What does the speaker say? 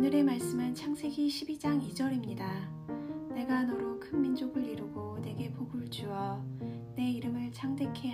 오늘의 말씀은 창세기 12장 2절입니다. 내가 너로 큰 민족을 이루고 내게 복을 주어 내 이름을 창대케